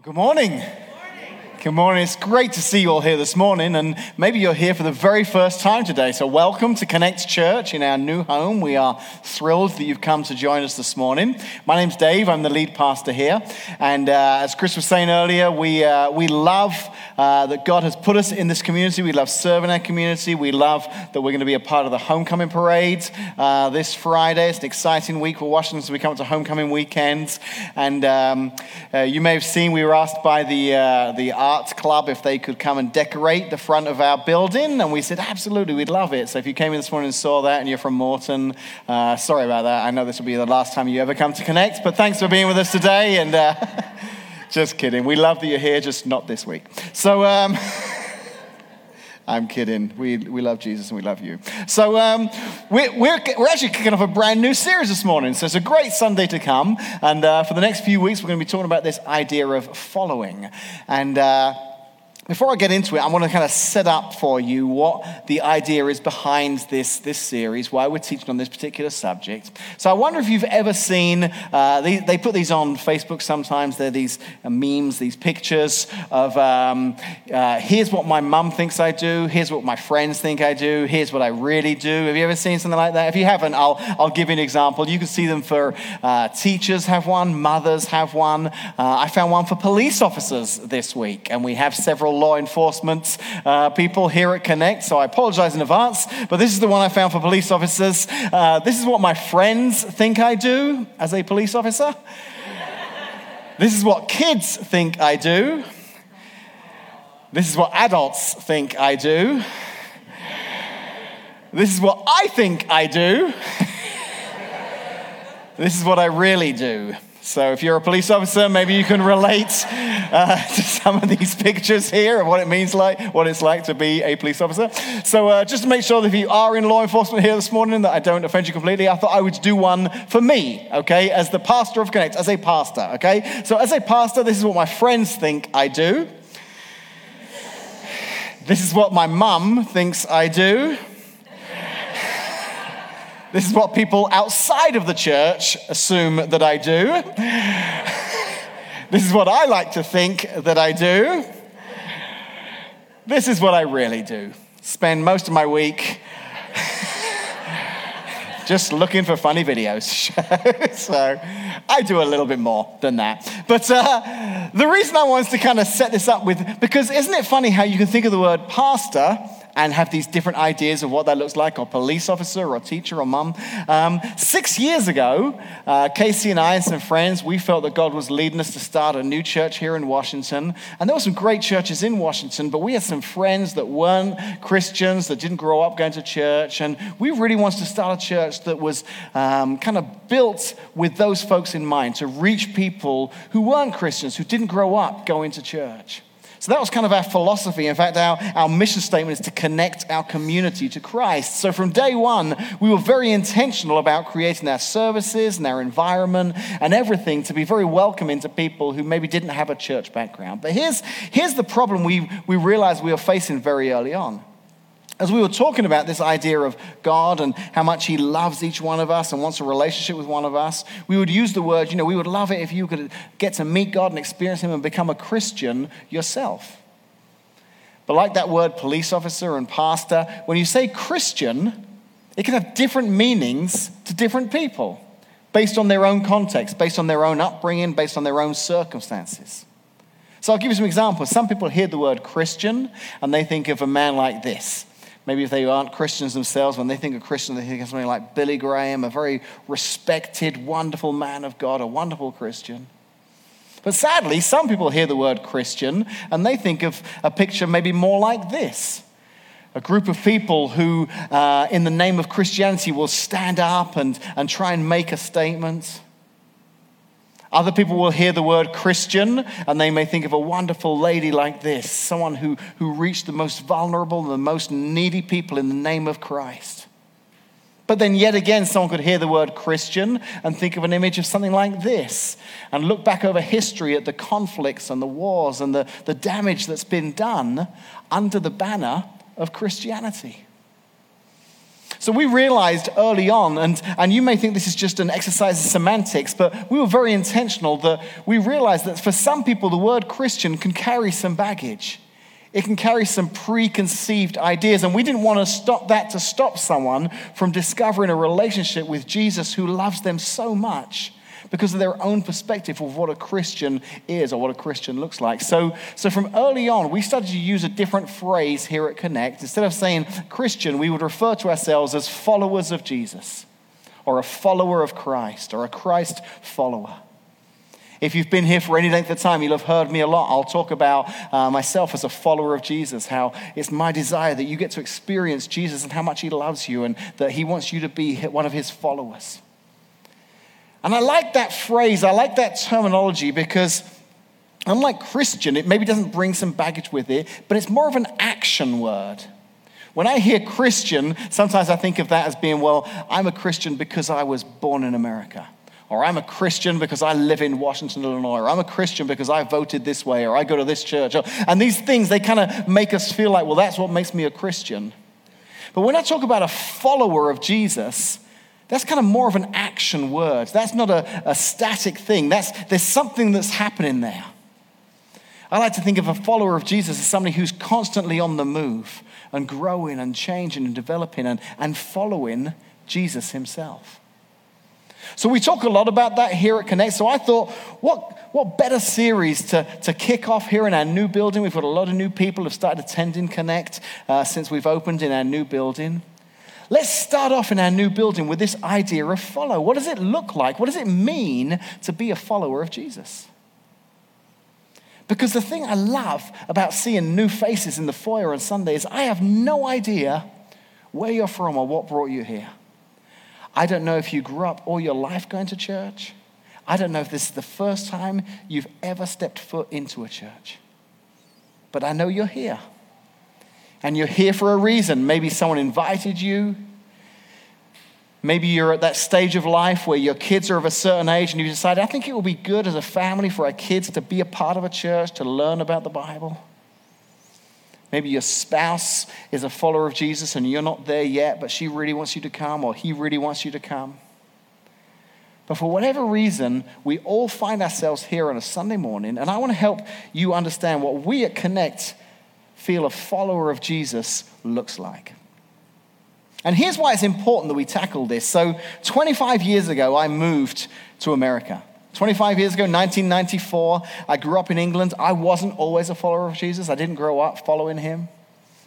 Well, good morning. Good morning. It's great to see you all here this morning, and maybe you're here for the very first time today. So, welcome to Connect Church in our new home. We are thrilled that you've come to join us this morning. My name's Dave. I'm the lead pastor here, and uh, as Chris was saying earlier, we uh, we love uh, that God has put us in this community. We love serving our community. We love that we're going to be a part of the homecoming parade uh, this Friday. It's an exciting week for Washington as we come to homecoming weekends, and um, uh, you may have seen we were asked by the uh, the Arts Club if they could come and decorate the front of our building. And we said, absolutely, we'd love it. So if you came in this morning and saw that and you're from Morton, uh, sorry about that. I know this will be the last time you ever come to Connect, but thanks for being with us today. And uh, just kidding. We love that you're here, just not this week. So, um, I'm kidding. We, we love Jesus and we love you. So, um, we're, we're, we're actually kicking off a brand new series this morning. So, it's a great Sunday to come. And uh, for the next few weeks, we're going to be talking about this idea of following. And uh, before I get into it, I want to kind of set up for you what the idea is behind this, this series, why we're teaching on this particular subject. So I wonder if you've ever seen, uh, they, they, put these on Facebook sometimes. They're these uh, memes, these pictures of um, uh, here's what my mum thinks I do, here's what my friends think I do, here's what I really do. Have you ever seen something like that? If you haven't, I'll, I'll give you an example. You can see them for uh, teachers, have one, mothers have one. Uh, I found one for police officers this week, and we have several law enforcement uh, people here at Connect, so I apologize in advance. But this is the one I found for police officers. Uh, this is what my friends think I do as a police officer. this is what kids think I do. This is what adults think I do. This is what I think I do. this is what I really do. So, if you're a police officer, maybe you can relate uh, to some of these pictures here of what it means like, what it's like to be a police officer. So, uh, just to make sure that if you are in law enforcement here this morning, that I don't offend you completely, I thought I would do one for me, okay, as the pastor of Connect, as a pastor, okay. So, as a pastor, this is what my friends think I do. This is what my mum thinks I do. This is what people outside of the church assume that I do. this is what I like to think that I do. This is what I really do. Spend most of my week just looking for funny videos. so I do a little bit more than that. But uh, the reason I wanted to kind of set this up with, because isn't it funny how you can think of the word pastor and have these different ideas of what that looks like, or police officer, or teacher, or mum. Um, six years ago, uh, Casey and I and some friends, we felt that God was leading us to start a new church here in Washington. And there were some great churches in Washington, but we had some friends that weren't Christians, that didn't grow up going to church. And we really wanted to start a church that was um, kind of built with those folks in mind to reach people who weren't Christians, who didn't grow up going to church. So that was kind of our philosophy. In fact, our, our mission statement is to connect our community to Christ. So from day one, we were very intentional about creating our services and our environment and everything to be very welcoming to people who maybe didn't have a church background. But here's, here's the problem we, we realized we were facing very early on as we were talking about this idea of God and how much He loves each one of us and wants a relationship with one of us, we would use the word, you know, we would love it if you could get to meet God and experience Him and become a Christian yourself. But like that word police officer and pastor, when you say Christian, it can have different meanings to different people based on their own context, based on their own upbringing, based on their own circumstances. So I'll give you some examples. Some people hear the word Christian and they think of a man like this Maybe if they aren't Christians themselves, when they think of Christian, they think of something like Billy Graham, a very respected, wonderful man of God, a wonderful Christian. But sadly, some people hear the word Christian and they think of a picture maybe more like this a group of people who, uh, in the name of Christianity, will stand up and, and try and make a statement. Other people will hear the word Christian and they may think of a wonderful lady like this, someone who, who reached the most vulnerable, the most needy people in the name of Christ. But then, yet again, someone could hear the word Christian and think of an image of something like this and look back over history at the conflicts and the wars and the, the damage that's been done under the banner of Christianity. So we realized early on, and, and you may think this is just an exercise in semantics, but we were very intentional that we realized that for some people, the word Christian can carry some baggage. It can carry some preconceived ideas, and we didn't want to stop that to stop someone from discovering a relationship with Jesus who loves them so much because of their own perspective of what a Christian is or what a Christian looks like. So, so from early on, we started to use a different phrase here at Connect. Instead of saying Christian, we would refer to ourselves as followers of Jesus or a follower of Christ or a Christ follower. If you've been here for any length of time, you'll have heard me a lot. I'll talk about uh, myself as a follower of Jesus, how it's my desire that you get to experience Jesus and how much he loves you and that he wants you to be one of his followers. And I like that phrase, I like that terminology because unlike Christian, it maybe doesn't bring some baggage with it, but it's more of an action word. When I hear Christian, sometimes I think of that as being, well, I'm a Christian because I was born in America. Or I'm a Christian because I live in Washington, Illinois. Or I'm a Christian because I voted this way. Or I go to this church. And these things, they kind of make us feel like, well, that's what makes me a Christian. But when I talk about a follower of Jesus, that's kind of more of an action word. That's not a, a static thing. That's, there's something that's happening there. I like to think of a follower of Jesus as somebody who's constantly on the move and growing and changing and developing and, and following Jesus himself. So we talk a lot about that here at Connect. So I thought, what, what better series to, to kick off here in our new building? We've got a lot of new people have started attending Connect uh, since we've opened in our new building. Let's start off in our new building with this idea of follow. What does it look like? What does it mean to be a follower of Jesus? Because the thing I love about seeing new faces in the foyer on Sunday is I have no idea where you're from or what brought you here. I don't know if you grew up all your life going to church. I don't know if this is the first time you've ever stepped foot into a church. But I know you're here and you're here for a reason. Maybe someone invited you. Maybe you're at that stage of life where your kids are of a certain age and you decide, I think it will be good as a family for our kids to be a part of a church, to learn about the Bible. Maybe your spouse is a follower of Jesus and you're not there yet, but she really wants you to come or he really wants you to come. But for whatever reason, we all find ourselves here on a Sunday morning, and I want to help you understand what we at Connect feel a follower of Jesus looks like. And here's why it's important that we tackle this. So, 25 years ago, I moved to America. 25 years ago, 1994, I grew up in England. I wasn't always a follower of Jesus, I didn't grow up following him.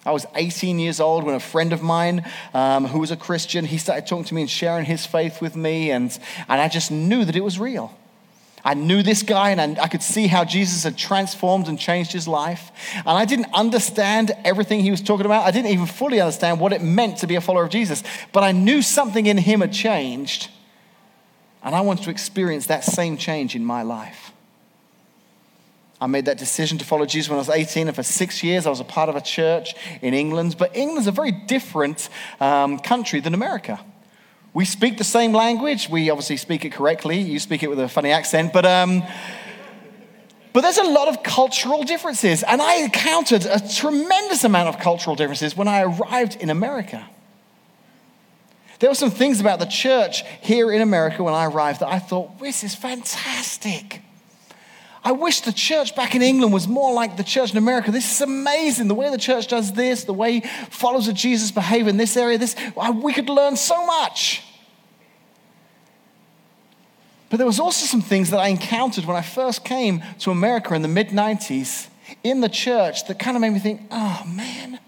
I was 18 years old when a friend of mine um, who was a Christian, he started talking to me and sharing his faith with me, and, and I just knew that it was real. I knew this guy and I, could see how Jesus had transformed and changed his life. And I didn't understand everything he was talking about. I didn't even fully understand what it meant to be a follower of Jesus. But I knew something in him had changed. And I wanted to experience that same change in my life. I made that decision to follow Jesus when I was 18, and for six years I was a part of a church in England. But England's a very different um, country than America. We speak the same language. We obviously speak it correctly. You speak it with a funny accent, but. Um, but there's a lot of cultural differences, and I encountered a tremendous amount of cultural differences when I arrived in America. There were some things about the church here in America when I arrived that I thought, this is fantastic. I wish the church back in England was more like the church in America. This is amazing. The way the church does this, the way followers of Jesus behave in this area, this, we could learn so much. But there was also some things that I encountered when I first came to America in the mid 90s in the church that kind of made me think, oh man,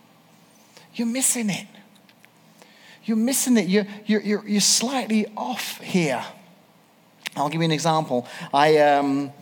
you're missing it. You're missing it. You're, you're, you're, you're slightly off here. I'll give you an example. I, um,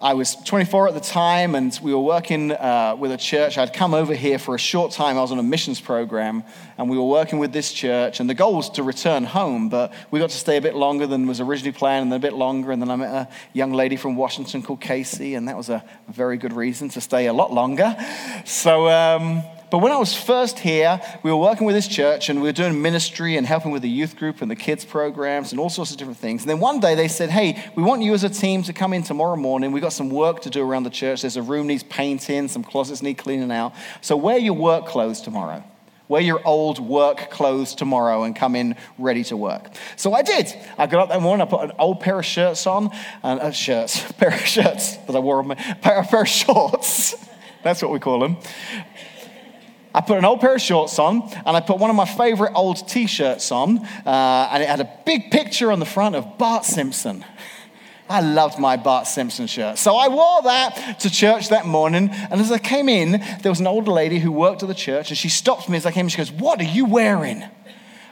I was 24 at the time, and we were working uh, with a church. I'd come over here for a short time. I was on a missions program, and we were working with this church. And the goal was to return home, but we got to stay a bit longer than was originally planned, and then a bit longer. And then I met a young lady from Washington called Casey, and that was a very good reason to stay a lot longer. So, um, but when I was first here, we were working with this church and we were doing ministry and helping with the youth group and the kids programs and all sorts of different things. And then one day they said, Hey, we want you as a team to come in tomorrow morning. We've got some work to do around the church. There's a room needs painting, some closets need cleaning out. So wear your work clothes tomorrow. Wear your old work clothes tomorrow and come in ready to work. So I did. I got up that morning, I put an old pair of shirts on, and uh, shirts, pair of shirts that I wore on my, pair, pair of shorts. That's what we call them. I put an old pair of shorts on, and I put one of my favorite old t shirts on, uh, and it had a big picture on the front of Bart Simpson. I loved my Bart Simpson shirt. So I wore that to church that morning. And as I came in, there was an older lady who worked at the church, and she stopped me as I came in. She goes, What are you wearing? And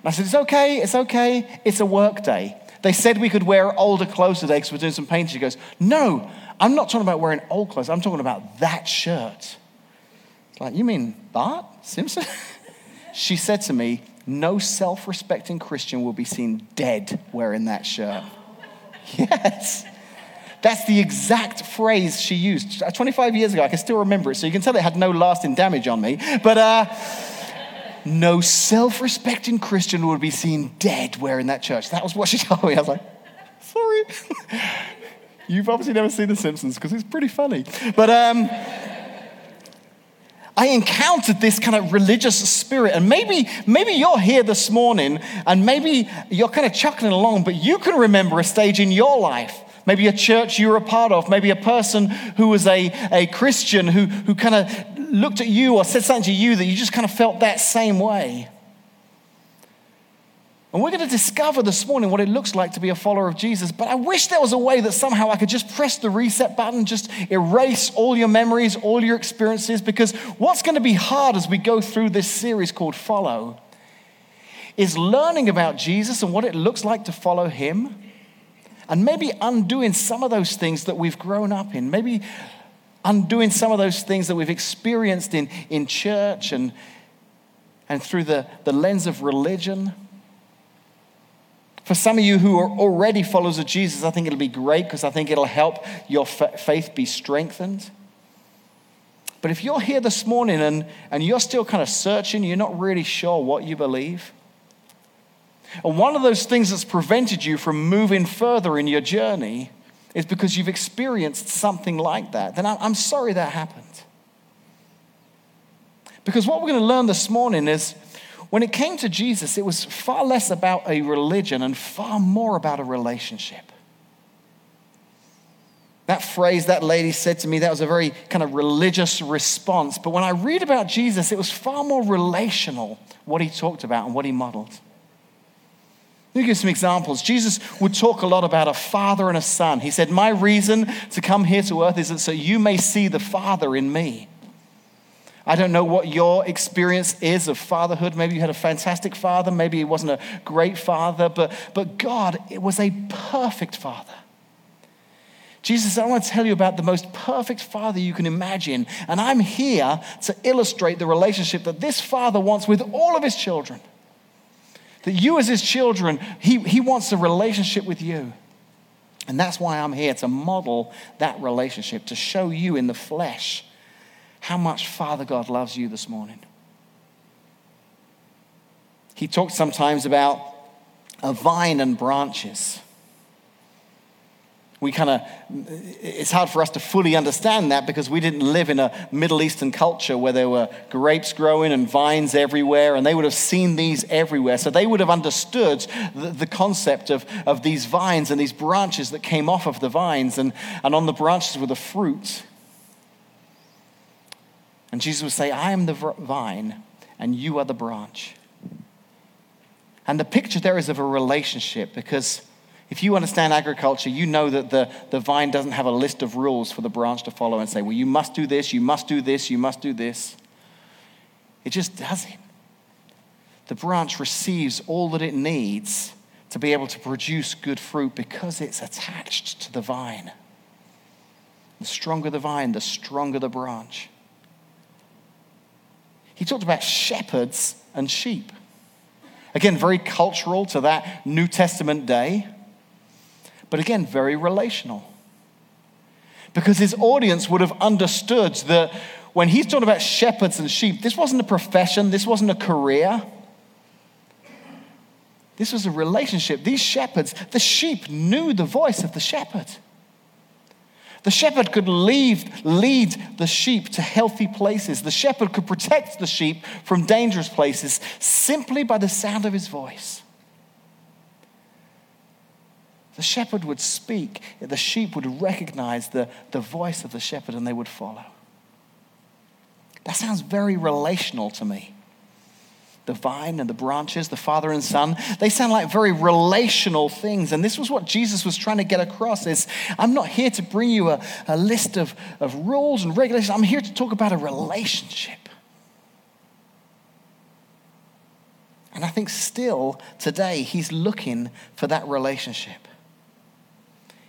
I said, It's okay, it's okay, it's a work day. They said we could wear older clothes today because we're doing some painting. She goes, No, I'm not talking about wearing old clothes, I'm talking about that shirt. Like, You mean Bart Simpson? she said to me, No self respecting Christian will be seen dead wearing that shirt. Yes. That's the exact phrase she used 25 years ago. I can still remember it. So you can tell it had no lasting damage on me. But uh, no self respecting Christian would be seen dead wearing that church. That was what she told me. I was like, sorry. You've obviously never seen The Simpsons because it's pretty funny. But um, I encountered this kind of religious spirit. And maybe, maybe you're here this morning and maybe you're kind of chuckling along, but you can remember a stage in your life. Maybe a church you were a part of, maybe a person who was a, a Christian who, who kind of looked at you or said something to you that you just kind of felt that same way. And we're going to discover this morning what it looks like to be a follower of Jesus. But I wish there was a way that somehow I could just press the reset button, just erase all your memories, all your experiences, because what's going to be hard as we go through this series called Follow is learning about Jesus and what it looks like to follow him, and maybe undoing some of those things that we've grown up in, maybe undoing some of those things that we've experienced in, in church and, and through the, the lens of religion. For some of you who are already followers of Jesus, I think it'll be great because I think it'll help your faith be strengthened. But if you're here this morning and, and you're still kind of searching, you're not really sure what you believe, and one of those things that's prevented you from moving further in your journey is because you've experienced something like that, then I'm sorry that happened. Because what we're going to learn this morning is when it came to Jesus, it was far less about a religion and far more about a relationship. That phrase that lady said to me, that was a very kind of religious response. But when I read about Jesus, it was far more relational what he talked about and what he modeled. Let me give some examples. Jesus would talk a lot about a father and a son. He said, My reason to come here to earth is that so you may see the Father in me. I don't know what your experience is of fatherhood. Maybe you had a fantastic father, maybe he wasn't a great father, but, but God it was a perfect father. Jesus, I want to tell you about the most perfect father you can imagine. And I'm here to illustrate the relationship that this father wants with all of his children. That you, as his children, he, he wants a relationship with you. And that's why I'm here to model that relationship, to show you in the flesh how much Father God loves you this morning. He talks sometimes about a vine and branches. We kind of, it's hard for us to fully understand that because we didn't live in a Middle Eastern culture where there were grapes growing and vines everywhere, and they would have seen these everywhere. So they would have understood the, the concept of, of these vines and these branches that came off of the vines, and, and on the branches were the fruit. And Jesus would say, I am the vine and you are the branch. And the picture there is of a relationship because if you understand agriculture, you know that the, the vine doesn't have a list of rules for the branch to follow and say, well, you must do this, you must do this, you must do this. It just does it. The branch receives all that it needs to be able to produce good fruit because it's attached to the vine. The stronger the vine, the stronger the branch. He talked about shepherds and sheep. Again, very cultural to that New Testament day, but again, very relational. Because his audience would have understood that when he's talking about shepherds and sheep, this wasn't a profession, this wasn't a career. This was a relationship. These shepherds, the sheep knew the voice of the shepherd. The shepherd could leave, lead the sheep to healthy places. The shepherd could protect the sheep from dangerous places simply by the sound of his voice. The shepherd would speak, the sheep would recognize the, the voice of the shepherd and they would follow. That sounds very relational to me the vine and the branches, the father and son, they sound like very relational things. And this was what Jesus was trying to get across is I'm not here to bring you a, a list of, of rules and regulations. I'm here to talk about a relationship. And I think still today he's looking for that relationship.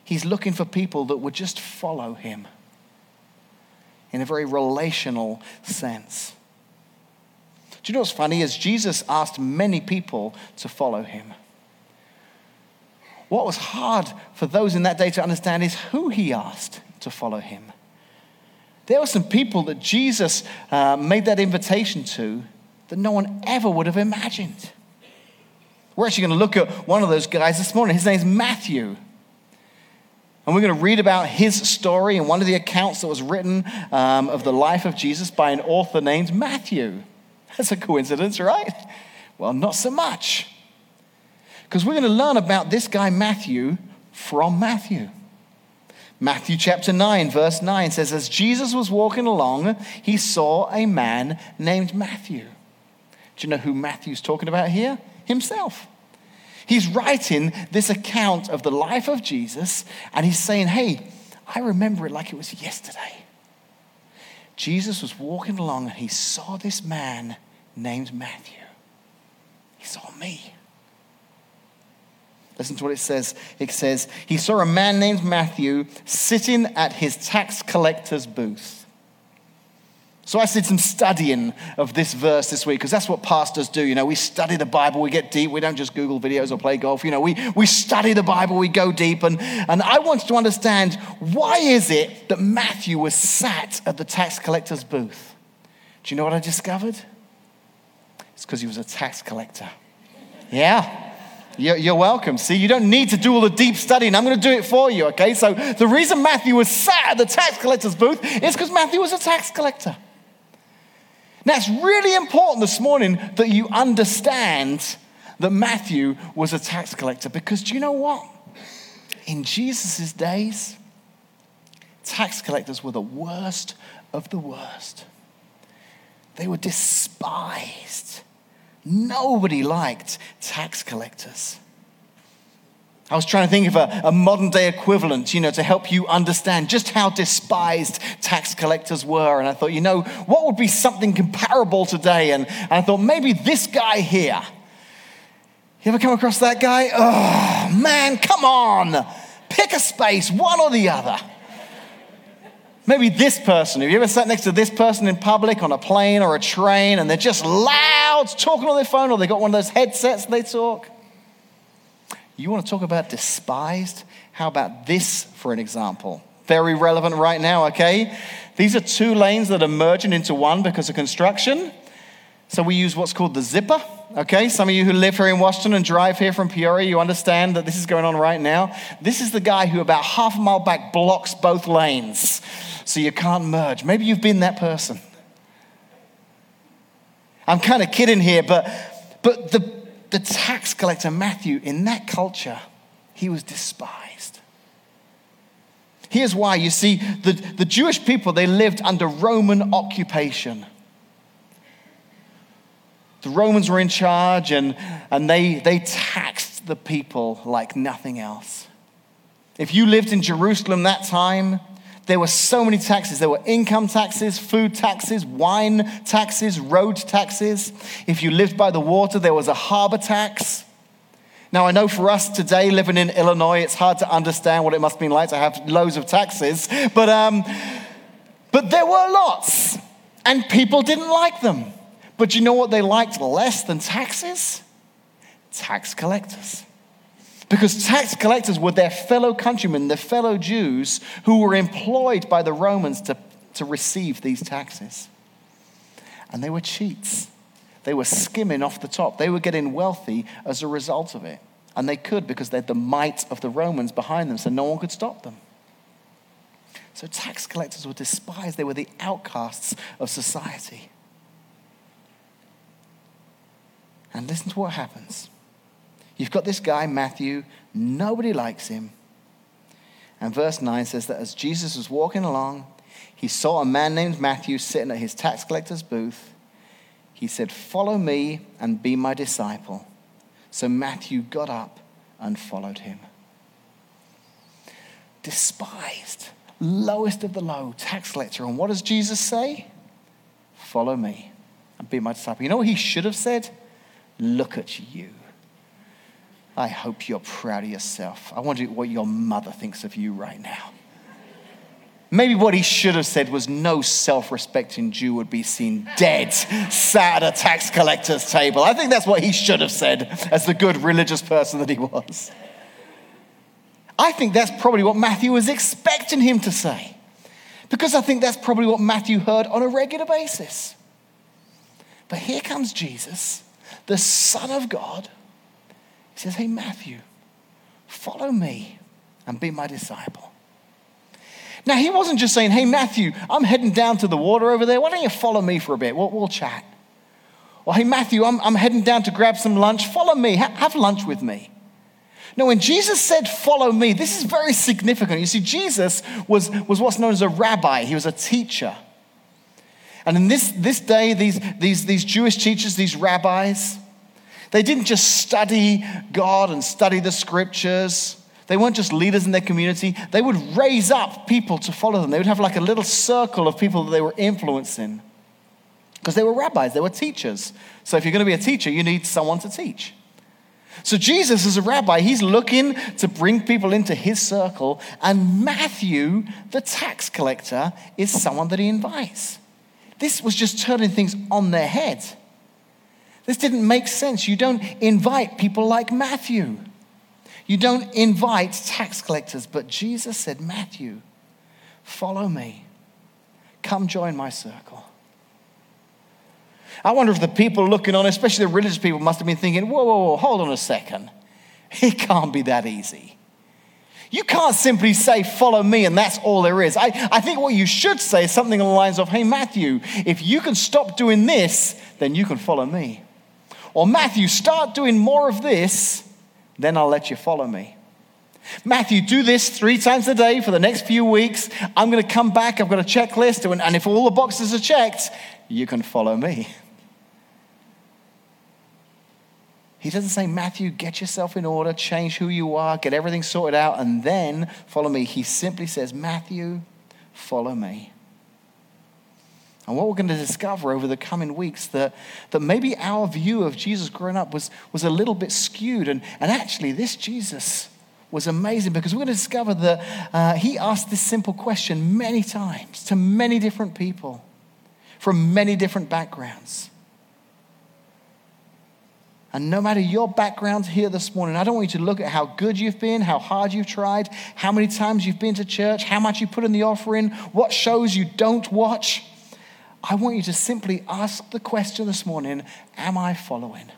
He's looking for people that would just follow him in a very relational sense. Do you know what's funny? Is Jesus asked many people to follow him. What was hard for those in that day to understand is who he asked to follow him. There were some people that Jesus uh, made that invitation to that no one ever would have imagined. We're actually going to look at one of those guys this morning. His name's Matthew. And we're going to read about his story in one of the accounts that was written um, of the life of Jesus by an author named Matthew. That's a coincidence, right? Well, not so much. Because we're going to learn about this guy, Matthew, from Matthew. Matthew chapter 9, verse 9 says, As Jesus was walking along, he saw a man named Matthew. Do you know who Matthew's talking about here? Himself. He's writing this account of the life of Jesus, and he's saying, Hey, I remember it like it was yesterday. Jesus was walking along and he saw this man named Matthew. He saw me. Listen to what it says. It says, He saw a man named Matthew sitting at his tax collector's booth. So I did some studying of this verse this week because that's what pastors do. You know, we study the Bible, we get deep. We don't just Google videos or play golf. You know, we, we study the Bible, we go deep. And, and I wanted to understand why is it that Matthew was sat at the tax collector's booth? Do you know what I discovered? It's because he was a tax collector. Yeah. You're welcome. See, you don't need to do all the deep studying. I'm going to do it for you, okay? So, the reason Matthew was sat at the tax collector's booth is because Matthew was a tax collector. Now, it's really important this morning that you understand that Matthew was a tax collector because do you know what? In Jesus' days, tax collectors were the worst of the worst. They were despised. Nobody liked tax collectors. I was trying to think of a, a, modern day equivalent, you know, to help you understand just how despised tax collectors were. And I thought, you know, what would be something comparable today? And, and I thought, maybe this guy here. You ever come across that guy? Oh, man, come on. Pick a space, one or the other. Maybe this person. Have you ever sat next to this person in public on a plane or a train and they're just loud talking on their phone or they got one of those headsets and they talk? You want to talk about despised? How about this for an example? Very relevant right now, okay? These are two lanes that are merging into one because of construction. So we use what's called the zipper. Okay, some of you who live here in Washington and drive here from Peoria, you understand that this is going on right now. This is the guy who, about half a mile back, blocks both lanes so you can't merge. Maybe you've been that person. I'm kind of kidding here, but, but the, the tax collector, Matthew, in that culture, he was despised. Here's why. You see, the, the Jewish people, they lived under Roman occupation. The Romans were in charge and, and they, they taxed the people like nothing else. If you lived in Jerusalem that time, there were so many taxes. There were income taxes, food taxes, wine taxes, road taxes. If you lived by the water, there was a harbor tax. Now, I know for us today, living in Illinois, it's hard to understand what it must been like to have loads of taxes, but, um, but there were lots, and people didn't like them. But you know what they liked less than taxes? Tax collectors. Because tax collectors were their fellow countrymen, their fellow Jews, who were employed by the Romans to, to receive these taxes. And they were cheats. They were skimming off the top. They were getting wealthy as a result of it. And they could because they had the might of the Romans behind them, so no one could stop them. So tax collectors were despised, they were the outcasts of society. And listen to what happens. You've got this guy, Matthew, nobody likes him. And verse 9 says that as Jesus was walking along, he saw a man named Matthew sitting at his tax collector's booth. He said, Follow me and be my disciple. So Matthew got up and followed him. Despised, lowest of the low, tax collector. And what does Jesus say? Follow me and be my disciple. You know what he should have said? Look at you. I hope you're proud of yourself. I wonder what your mother thinks of you right now. Maybe what he should have said was no self respecting Jew would be seen dead sat at a tax collector's table. I think that's what he should have said as the good religious person that he was. I think that's probably what Matthew was expecting him to say. Because I think that's probably what Matthew heard on a regular basis. But here comes Jesus, the Son of God. He says, Hey, Matthew, follow me and be my disciple. Now, he wasn't just saying, Hey, Matthew, I'm heading down to the water over there. Why don't you follow me for a bit? We'll, we'll chat. Or, Hey, Matthew, I'm, I'm heading down to grab some lunch. Follow me. Ha- have lunch with me. Now, when Jesus said, Follow me, this is very significant. You see, Jesus was, was what's known as a rabbi, he was a teacher. And in this, this day, these, these, these Jewish teachers, these rabbis, they didn't just study God and study the scriptures. They weren't just leaders in their community. They would raise up people to follow them. They would have like a little circle of people that they were influencing. Because they were rabbis, they were teachers. So if you're going to be a teacher, you need someone to teach. So Jesus, as a rabbi, he's looking to bring people into his circle. And Matthew, the tax collector, is someone that he invites. This was just turning things on their head. This didn't make sense. You don't invite people like Matthew. You don't invite tax collectors, but Jesus said, Matthew, follow me. Come join my circle. I wonder if the people looking on, especially the religious people, must have been thinking, whoa, whoa, whoa, hold on a second. It can't be that easy. You can't simply say, follow me, and that's all there is. I, I think what you should say is something along the lines of, hey, Matthew, if you can stop doing this, then you can follow me. Or, Matthew, start doing more of this, then I'll let you follow me. Matthew, do this three times a day for the next few weeks. I'm going to come back. I've got a checklist. And if all the boxes are checked, you can follow me. He doesn't say, Matthew, get yourself in order, change who you are, get everything sorted out, and then follow me. He simply says, Matthew, follow me. And what we're going to discover over the coming weeks that, that maybe our view of Jesus growing up was, was a little bit skewed. And, and actually, this Jesus was amazing because we're going to discover that uh, he asked this simple question many times to many different people from many different backgrounds. And no matter your background here this morning, I don't want you to look at how good you've been, how hard you've tried, how many times you've been to church, how much you put in the offering, what shows you don't watch. I want you to simply ask the question this morning Am I following?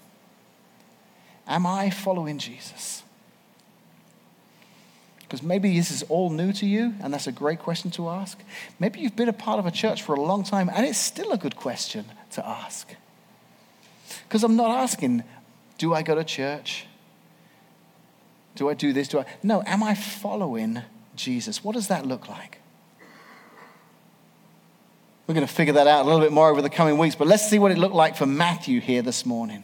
Am I following Jesus? Because maybe this is all new to you, and that's a great question to ask. Maybe you've been a part of a church for a long time, and it's still a good question to ask. Because I'm not asking, do I go to church? Do I do this? Do I? No, am I following Jesus? What does that look like? We're going to figure that out a little bit more over the coming weeks, but let's see what it looked like for Matthew here this morning.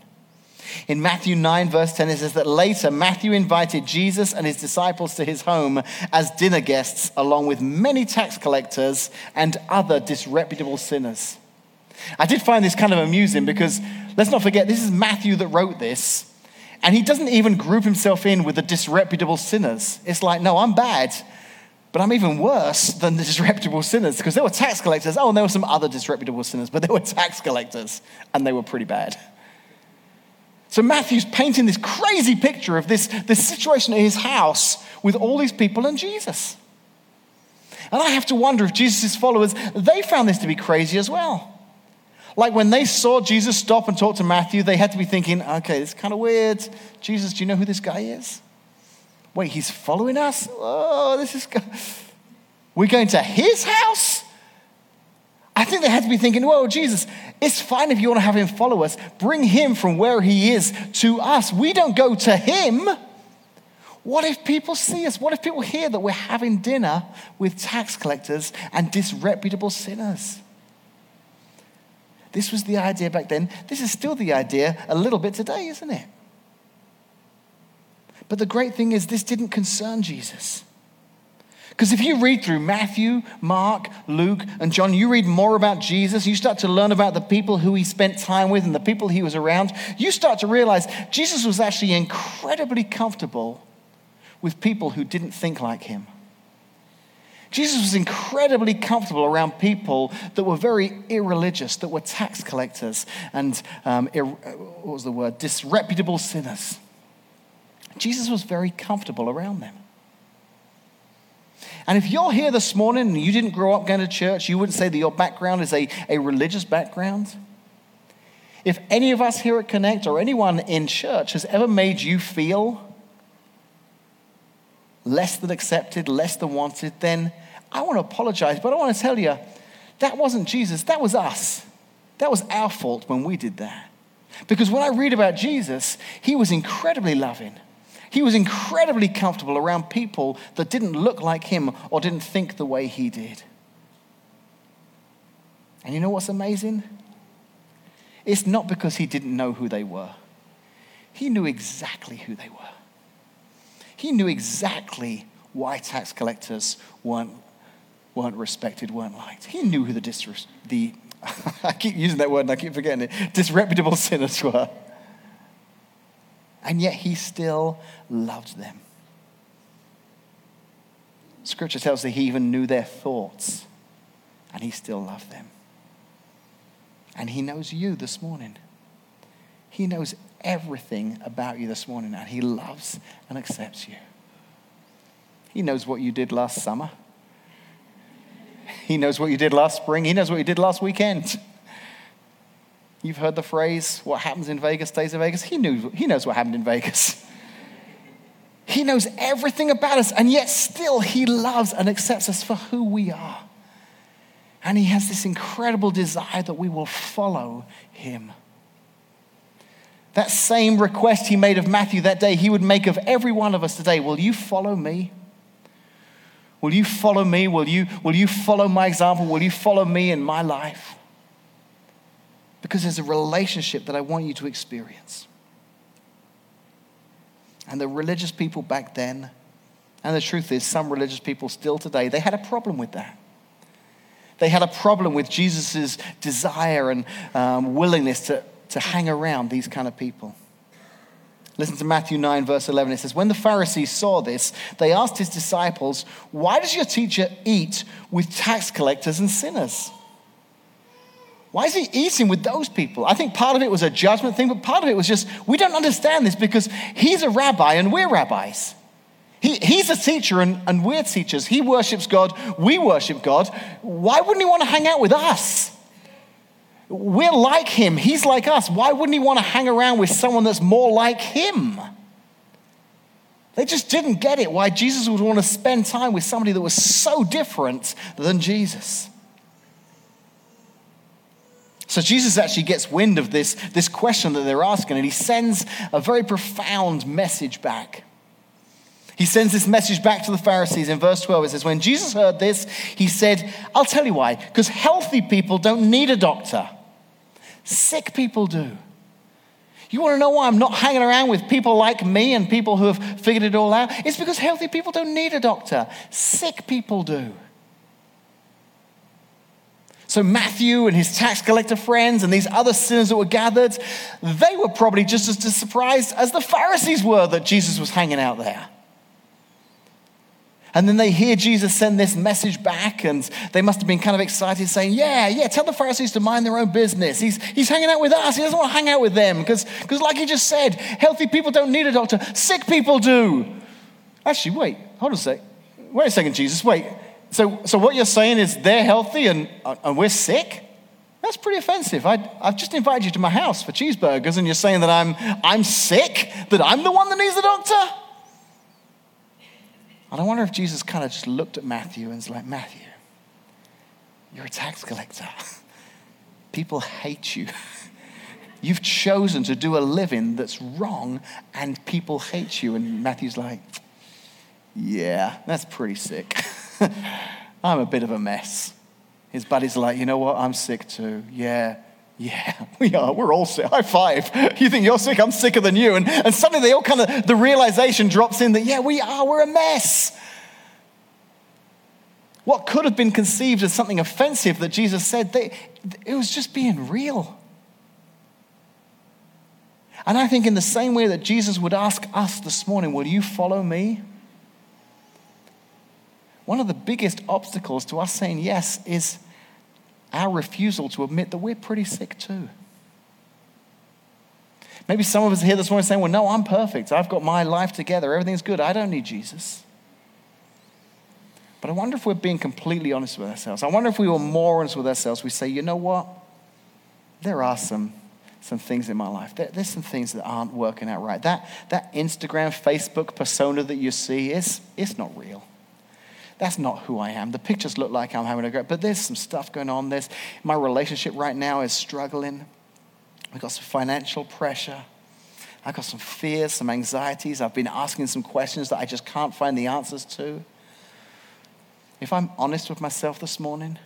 In Matthew 9, verse 10, it says that later Matthew invited Jesus and his disciples to his home as dinner guests, along with many tax collectors and other disreputable sinners. I did find this kind of amusing because let's not forget, this is Matthew that wrote this, and he doesn't even group himself in with the disreputable sinners. It's like, no, I'm bad, but I'm even worse than the disreputable sinners because there were tax collectors. Oh, and there were some other disreputable sinners, but there were tax collectors, and they were pretty bad. So Matthew's painting this crazy picture of this, this situation in his house with all these people and Jesus. And I have to wonder if Jesus' followers, they found this to be crazy as well. Like when they saw Jesus stop and talk to Matthew, they had to be thinking, okay, this is kind of weird. Jesus, do you know who this guy is? Wait, he's following us? Oh, this is. We're going to his house? I think they had to be thinking, well, Jesus, it's fine if you want to have him follow us. Bring him from where he is to us. We don't go to him. What if people see us? What if people hear that we're having dinner with tax collectors and disreputable sinners? This was the idea back then. This is still the idea a little bit today, isn't it? But the great thing is, this didn't concern Jesus. Because if you read through Matthew, Mark, Luke, and John, you read more about Jesus, you start to learn about the people who he spent time with and the people he was around, you start to realize Jesus was actually incredibly comfortable with people who didn't think like him. Jesus was incredibly comfortable around people that were very irreligious, that were tax collectors and, um, ir- what was the word, disreputable sinners. Jesus was very comfortable around them. And if you're here this morning and you didn't grow up going to church, you wouldn't say that your background is a, a religious background. If any of us here at Connect or anyone in church has ever made you feel less than accepted, less than wanted, then I want to apologize, but I want to tell you that wasn't Jesus, that was us. That was our fault when we did that. Because when I read about Jesus, he was incredibly loving. He was incredibly comfortable around people that didn't look like him or didn't think the way he did. And you know what's amazing? It's not because he didn't know who they were, he knew exactly who they were. He knew exactly why tax collectors weren't, weren't respected, weren't liked. He knew who the, disres- the I keep using that word and I keep forgetting it, disreputable sinners were. And yet he still loved them. Scripture tells that he even knew their thoughts, and he still loved them. And he knows you this morning. He knows everything about you this morning, and he loves and accepts you. He knows what you did last summer. He knows what you did last spring. He knows what you did last weekend. You've heard the phrase, what happens in Vegas stays in Vegas. He, knew, he knows what happened in Vegas. He knows everything about us, and yet still he loves and accepts us for who we are. And he has this incredible desire that we will follow him. That same request he made of Matthew that day, he would make of every one of us today. Will you follow me? Will you follow me? Will you, will you follow my example? Will you follow me in my life? because there's a relationship that I want you to experience. And the religious people back then, and the truth is, some religious people still today, they had a problem with that. They had a problem with Jesus' desire and um, willingness to, to hang around these kind of people. Listen to Matthew 9, verse 11. It says, When the Pharisees saw this, they asked his disciples, Why does your teacher eat with tax collectors and sinners? Why is he eating with those people? I think part of it was a judgment thing, but part of it was just we don't understand this because he's a rabbi and we're rabbis. He, he's a teacher and, and we're teachers. He worships God, we worship God. Why wouldn't he want to hang out with us? We're like him, he's like us. Why wouldn't he want to hang around with someone that's more like him? They just didn't get it why Jesus would want to spend time with somebody that was so different than Jesus. So Jesus actually gets wind of this, this question that they're asking, and he sends a very profound message back. He sends this message back to the Pharisees in verse 12. It says, When Jesus heard this, he said, I'll tell you why. Because healthy people don't need a doctor, sick people do. You want to know why I'm not hanging around with people like me and people who have figured it all out? It's because healthy people don't need a doctor, sick people do. So, Matthew and his tax collector friends and these other sinners that were gathered, they were probably just as surprised as the Pharisees were that Jesus was hanging out there. And then they hear Jesus send this message back, and they must have been kind of excited, saying, Yeah, yeah, tell the Pharisees to mind their own business. He's, he's hanging out with us. He doesn't want to hang out with them. Because, like he just said, healthy people don't need a doctor, sick people do. Actually, wait, hold on a sec. Wait a second, Jesus. Wait, so, so what you're saying is they're healthy and, uh, and we're sick? That's pretty offensive. I, have just invited you to my house for cheeseburgers, and you're saying that I'm, I'm sick? That I'm the one that needs the doctor? And I wonder if Jesus kind of just looked at Matthew and was like, Matthew, you're a tax collector. People hate you. You've chosen to do a living that's wrong and people hate you. And Matthew's like, yeah, that's pretty sick. I'm a bit of a mess. His buddy's like, you know what? I'm sick too. Yeah, yeah, we are. We're all sick. High five. You think you're sick? I'm sicker than you. And, and suddenly they all kind of, the realization drops in that, yeah, we are. We're a mess. What could have been conceived as something offensive that Jesus said, they, it was just being real. And I think, in the same way that Jesus would ask us this morning, Will you follow me? One of the biggest obstacles to us saying yes is our refusal to admit that we're pretty sick too. Maybe some of us here this morning saying, Well, no, I'm perfect. I've got my life together. Everything's good. I don't need Jesus. But I wonder if we're being completely honest with ourselves. I wonder if we were more honest with ourselves. We say, You know what? There are some, some things in my life. There, there's some things that aren't working out right. That, that Instagram, Facebook persona that you see, is it's not real. That's not who I am. The pictures look like I'm having a great, but there's some stuff going on. There's my relationship right now is struggling. I've got some financial pressure. I've got some fears, some anxieties. I've been asking some questions that I just can't find the answers to. If I'm honest with myself this morning,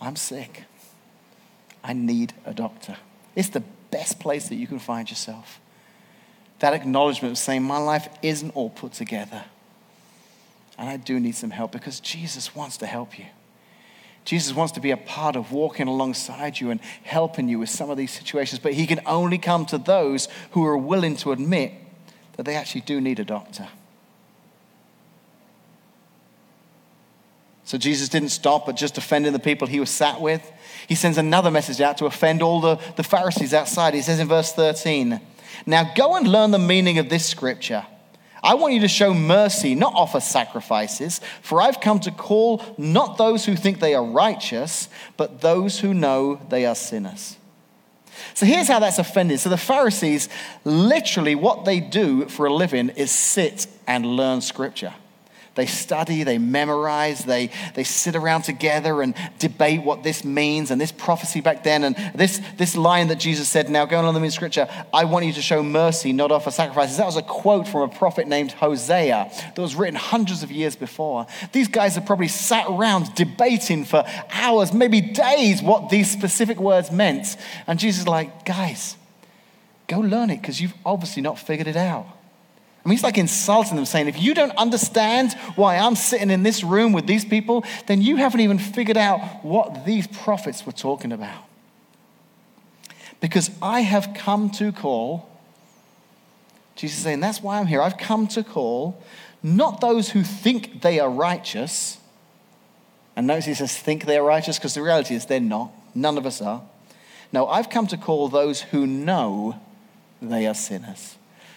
I'm sick. I need a doctor. It's the best place that you can find yourself. That acknowledgement of saying, My life isn't all put together. And I do need some help because Jesus wants to help you. Jesus wants to be a part of walking alongside you and helping you with some of these situations, but he can only come to those who are willing to admit that they actually do need a doctor. So Jesus didn't stop at just offending the people he was sat with. He sends another message out to offend all the, the Pharisees outside. He says in verse 13, Now go and learn the meaning of this scripture. I want you to show mercy, not offer sacrifices, for I've come to call not those who think they are righteous, but those who know they are sinners. So here's how that's offended. So the Pharisees, literally, what they do for a living is sit and learn scripture. They study, they memorize, they, they sit around together and debate what this means and this prophecy back then and this, this line that Jesus said, now going on the in scripture, I want you to show mercy, not offer sacrifices. That was a quote from a prophet named Hosea that was written hundreds of years before. These guys have probably sat around debating for hours, maybe days, what these specific words meant. And Jesus is like, guys, go learn it because you've obviously not figured it out. I mean, he's like insulting them, saying, if you don't understand why I'm sitting in this room with these people, then you haven't even figured out what these prophets were talking about. Because I have come to call, Jesus is saying, that's why I'm here. I've come to call not those who think they are righteous. And notice he says, think they are righteous, because the reality is they're not. None of us are. No, I've come to call those who know they are sinners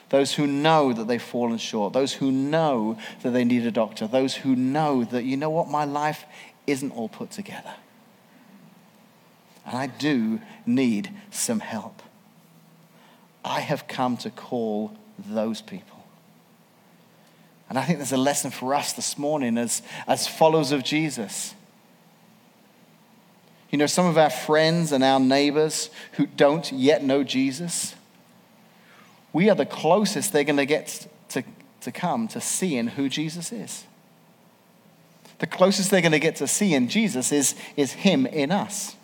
those who know that they've fallen short, those who know that they need a doctor, those who know that, you know what, my life isn't all put together. And I do need some help. I have come to call those people. And I think there's a lesson for us this morning as, as followers of Jesus. You know, some of our friends and our neighbors who don't yet know Jesus, we are the closest they're going to get to, to come to seeing who Jesus is. The closest they're going to get to seeing Jesus is, is Him in us.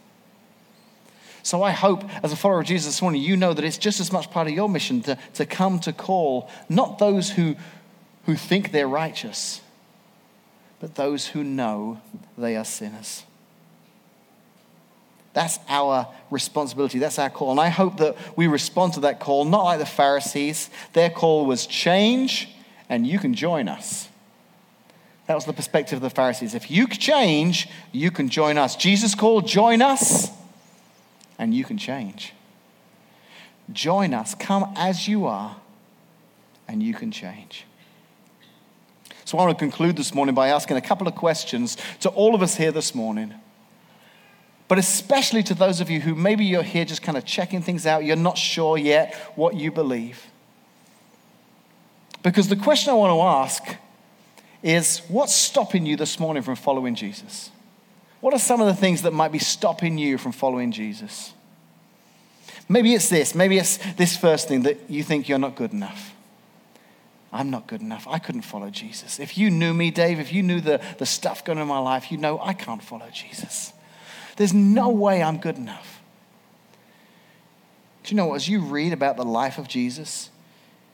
So I hope, as a follower of Jesus this morning, you know that it's just as much part of your mission to, to come to call not those who, who think they're righteous, but those who know they are sinners. That's our responsibility. That's our call. And I hope that we respond to that call, not like the Pharisees. Their call was change, and you can join us. That was the perspective of the Pharisees. If you change, you can join us. Jesus called, join us, and you can change. Join us. Come as you are, and you can change. So I want to conclude this morning by asking a couple of questions to all of us here this morning but especially to those of you who maybe you're here just kind of checking things out, you're not sure yet what you believe. Because the question I want to ask is what's stopping you this morning from following Jesus? What are some of the things that might be stopping you from following Jesus? Maybe it's this. Maybe it's this first thing that you think you're not good enough. I'm not good enough. I couldn't follow Jesus. If you knew me, Dave, if you knew the, the stuff going on in my life, you know I can't follow Jesus. There's no way I'm good enough. Do you know? As you read about the life of Jesus,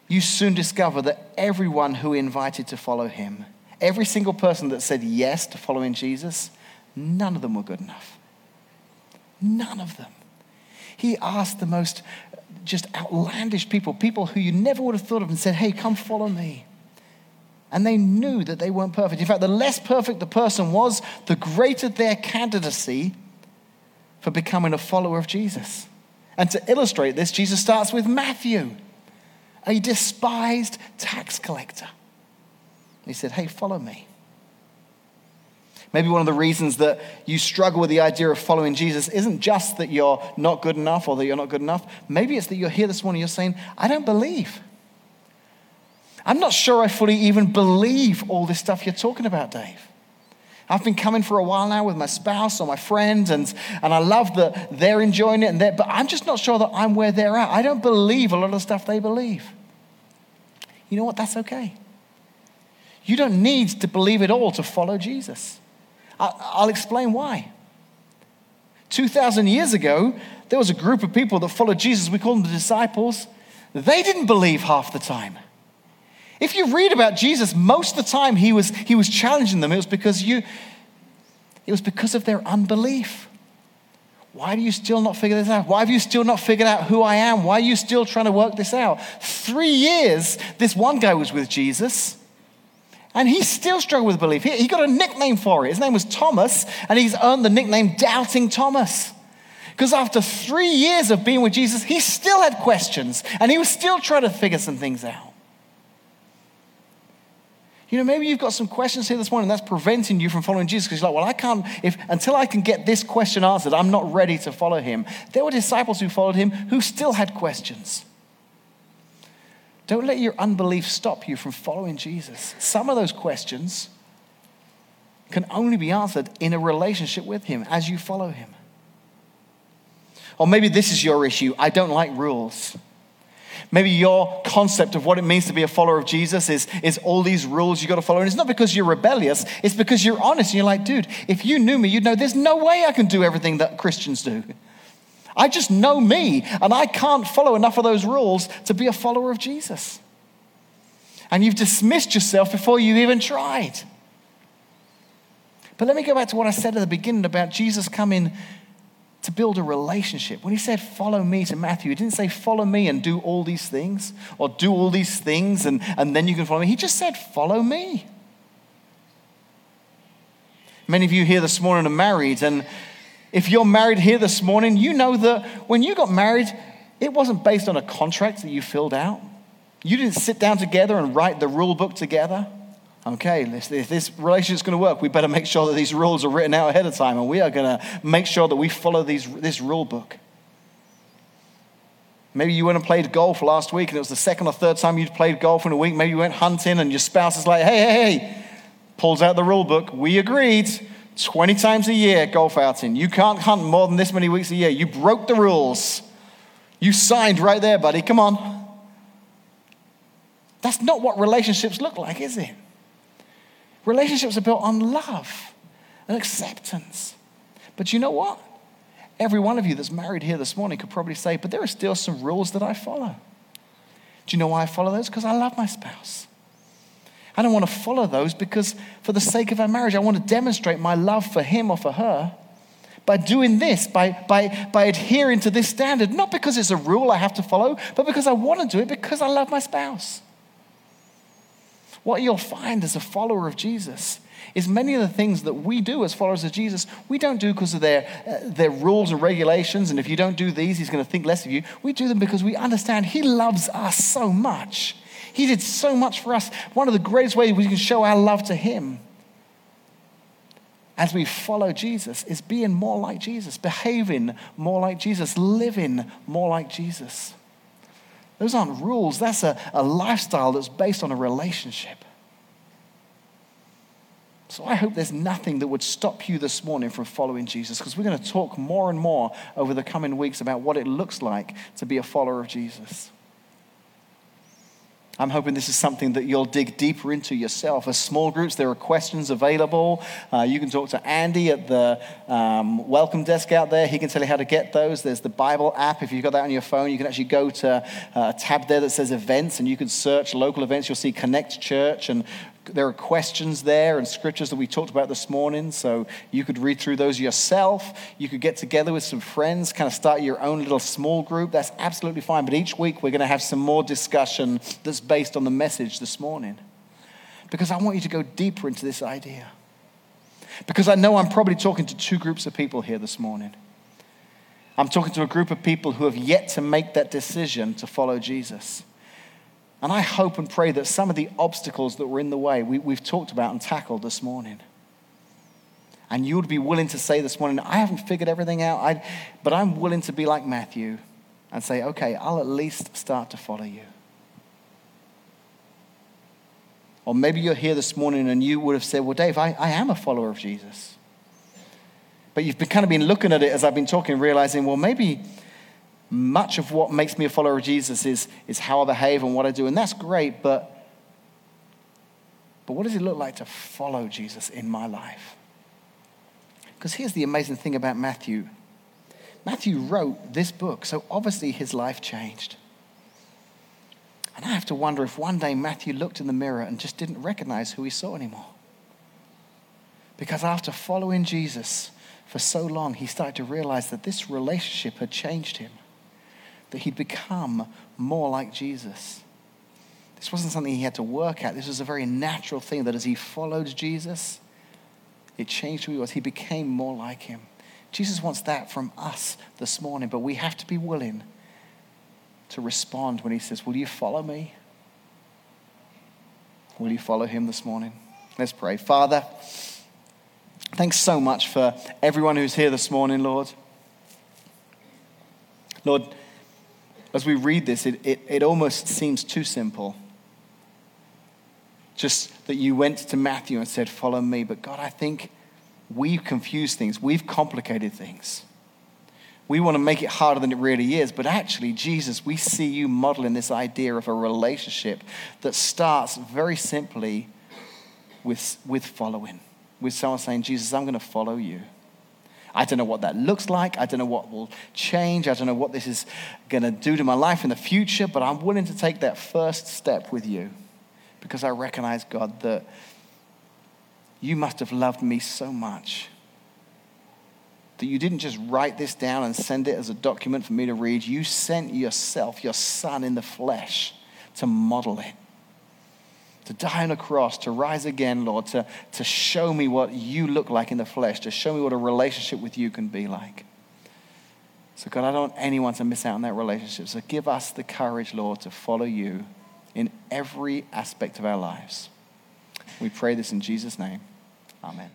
you soon discover that everyone who invited to follow him, every single person that said yes to following Jesus, none of them were good enough. None of them. He asked the most just outlandish people, people who you never would have thought of, and said, Hey, come follow me. And they knew that they weren't perfect. In fact, the less perfect the person was, the greater their candidacy for becoming a follower of Jesus. And to illustrate this, Jesus starts with Matthew a despised tax collector. He said, Hey, follow me. Maybe one of the reasons that you struggle with the idea of following Jesus isn't just that you're not good enough or that you're not good enough. Maybe it's that you're here this morning, you're saying, I don't believe. I'm not sure I fully even believe all this stuff you're talking about, Dave. I've been coming for a while now with my spouse or my friends, and, and I love that they're enjoying it, and but I'm just not sure that I'm where they're at. I don't believe a lot of the stuff they believe. You know what? That's okay. You don't need to believe it all to follow Jesus. I'll explain why. 2,000 years ago, there was a group of people that followed Jesus. We call them the disciples. They didn't believe half the time. If you read about Jesus, most of the time he was, he was challenging them. It was because you, it was because of their unbelief. Why do you still not figure this out? Why have you still not figured out who I am? Why are you still trying to work this out? Three years, this one guy was with Jesus, and he still struggled with belief. He, he got a nickname for it. His name was Thomas, and he's earned the nickname Doubting Thomas. Because after three years of being with Jesus, he still had questions, and he was still trying to figure some things out. You know, maybe you've got some questions here this morning that's preventing you from following Jesus because you're like, well, I can't, if until I can get this question answered, I'm not ready to follow him. There were disciples who followed him who still had questions. Don't let your unbelief stop you from following Jesus. Some of those questions can only be answered in a relationship with him as you follow him. Or maybe this is your issue I don't like rules. Maybe your concept of what it means to be a follower of Jesus is, is all these rules you got to follow. And it's not because you're rebellious, it's because you're honest. And you're like, dude, if you knew me, you'd know there's no way I can do everything that Christians do. I just know me, and I can't follow enough of those rules to be a follower of Jesus. And you've dismissed yourself before you even tried. But let me go back to what I said at the beginning about Jesus coming to build a relationship. When he said, Follow me to Matthew, he didn't say, Follow me and do all these things, or do all these things and, and then you can follow me. He just said, Follow me. Many of you here this morning are married, and if you're married here this morning, you know that when you got married, it wasn't based on a contract that you filled out. You didn't sit down together and write the rule book together okay, if this relationship's going to work, we better make sure that these rules are written out ahead of time, and we are going to make sure that we follow these, this rule book. Maybe you went and played golf last week, and it was the second or third time you'd played golf in a week. Maybe you went hunting, and your spouse is like, hey, hey, hey, pulls out the rule book. We agreed 20 times a year golf outing. You can't hunt more than this many weeks a year. You broke the rules. You signed right there, buddy. Come on. That's not what relationships look like, is it? Relationships are built on love and acceptance. But you know what? Every one of you that's married here this morning could probably say, but there are still some rules that I follow. Do you know why I follow those? Because I love my spouse. I don't want to follow those because, for the sake of our marriage, I want to demonstrate my love for him or for her by doing this, by, by, by adhering to this standard, not because it's a rule I have to follow, but because I want to do it because I love my spouse. What you'll find as a follower of Jesus is many of the things that we do as followers of Jesus, we don't do because of their, uh, their rules and regulations, and if you don't do these, he's going to think less of you. We do them because we understand he loves us so much. He did so much for us. One of the greatest ways we can show our love to him as we follow Jesus is being more like Jesus, behaving more like Jesus, living more like Jesus. Those aren't rules, that's a, a lifestyle that's based on a relationship. So I hope there's nothing that would stop you this morning from following Jesus because we're going to talk more and more over the coming weeks about what it looks like to be a follower of Jesus. I'm hoping this is something that you'll dig deeper into yourself. As small groups, there are questions available. Uh, you can talk to Andy at the um, welcome desk out there. He can tell you how to get those. There's the Bible app. If you've got that on your phone, you can actually go to uh, a tab there that says events, and you can search local events. You'll see Connect Church and there are questions there and scriptures that we talked about this morning. So you could read through those yourself. You could get together with some friends, kind of start your own little small group. That's absolutely fine. But each week we're going to have some more discussion that's based on the message this morning. Because I want you to go deeper into this idea. Because I know I'm probably talking to two groups of people here this morning. I'm talking to a group of people who have yet to make that decision to follow Jesus. And I hope and pray that some of the obstacles that were in the way we, have talked about and tackled this morning. And you would be willing to say this morning, I haven't figured everything out, I, but I'm willing to be like Matthew and say, okay, I'll at least start to follow you. Or maybe you're here this morning and you would have said, well, Dave, I, I am a follower of Jesus. But you've been, kind of been looking at it as I've been talking, realizing, well, maybe much of what makes me a follower of Jesus is, is how I behave and what I do. And that's great, but, but what does it look like to follow Jesus in my life? Because here's the amazing thing about Matthew Matthew wrote this book, so obviously his life changed. And I have to wonder if one day Matthew looked in the mirror and just didn't recognize who he saw anymore. Because after following Jesus for so long, he started to realize that this relationship had changed him that he'd become more like Jesus. This wasn't something he had to work at. This was a very natural thing that as he followed Jesus, it changed who he was. He became more like him. Jesus wants that from us this morning, but we have to be willing to respond when he says, Will you follow me? Will you follow him this morning? Let's pray. Father, thanks so much for everyone who's here this morning, Lord. Lord, as we read this, it, it, it almost seems too simple. Just that you went to Matthew and said, Follow me. But God, I think we've confused things, we've complicated things. We want to make it harder than it really is. But actually, Jesus, we see you modeling this idea of a relationship that starts very simply with, with following, with someone saying, Jesus, I'm going to follow you. I don't know what that looks like. I don't know what will change. I don't know what this is going to do to my life in the future, but I'm willing to take that first step with you because I recognize, God, that you must have loved me so much that you didn't just write this down and send it as a document for me to read. You sent yourself, your son in the flesh, to model it to die on a cross, to rise again, Lord, to, to show me what you look like in the flesh, to show me what a relationship with you can be like. So, God, I don't want anyone to miss out on that relationship. So, give us the courage, Lord, to follow you in every aspect of our lives. We pray this in Jesus' name. Amen.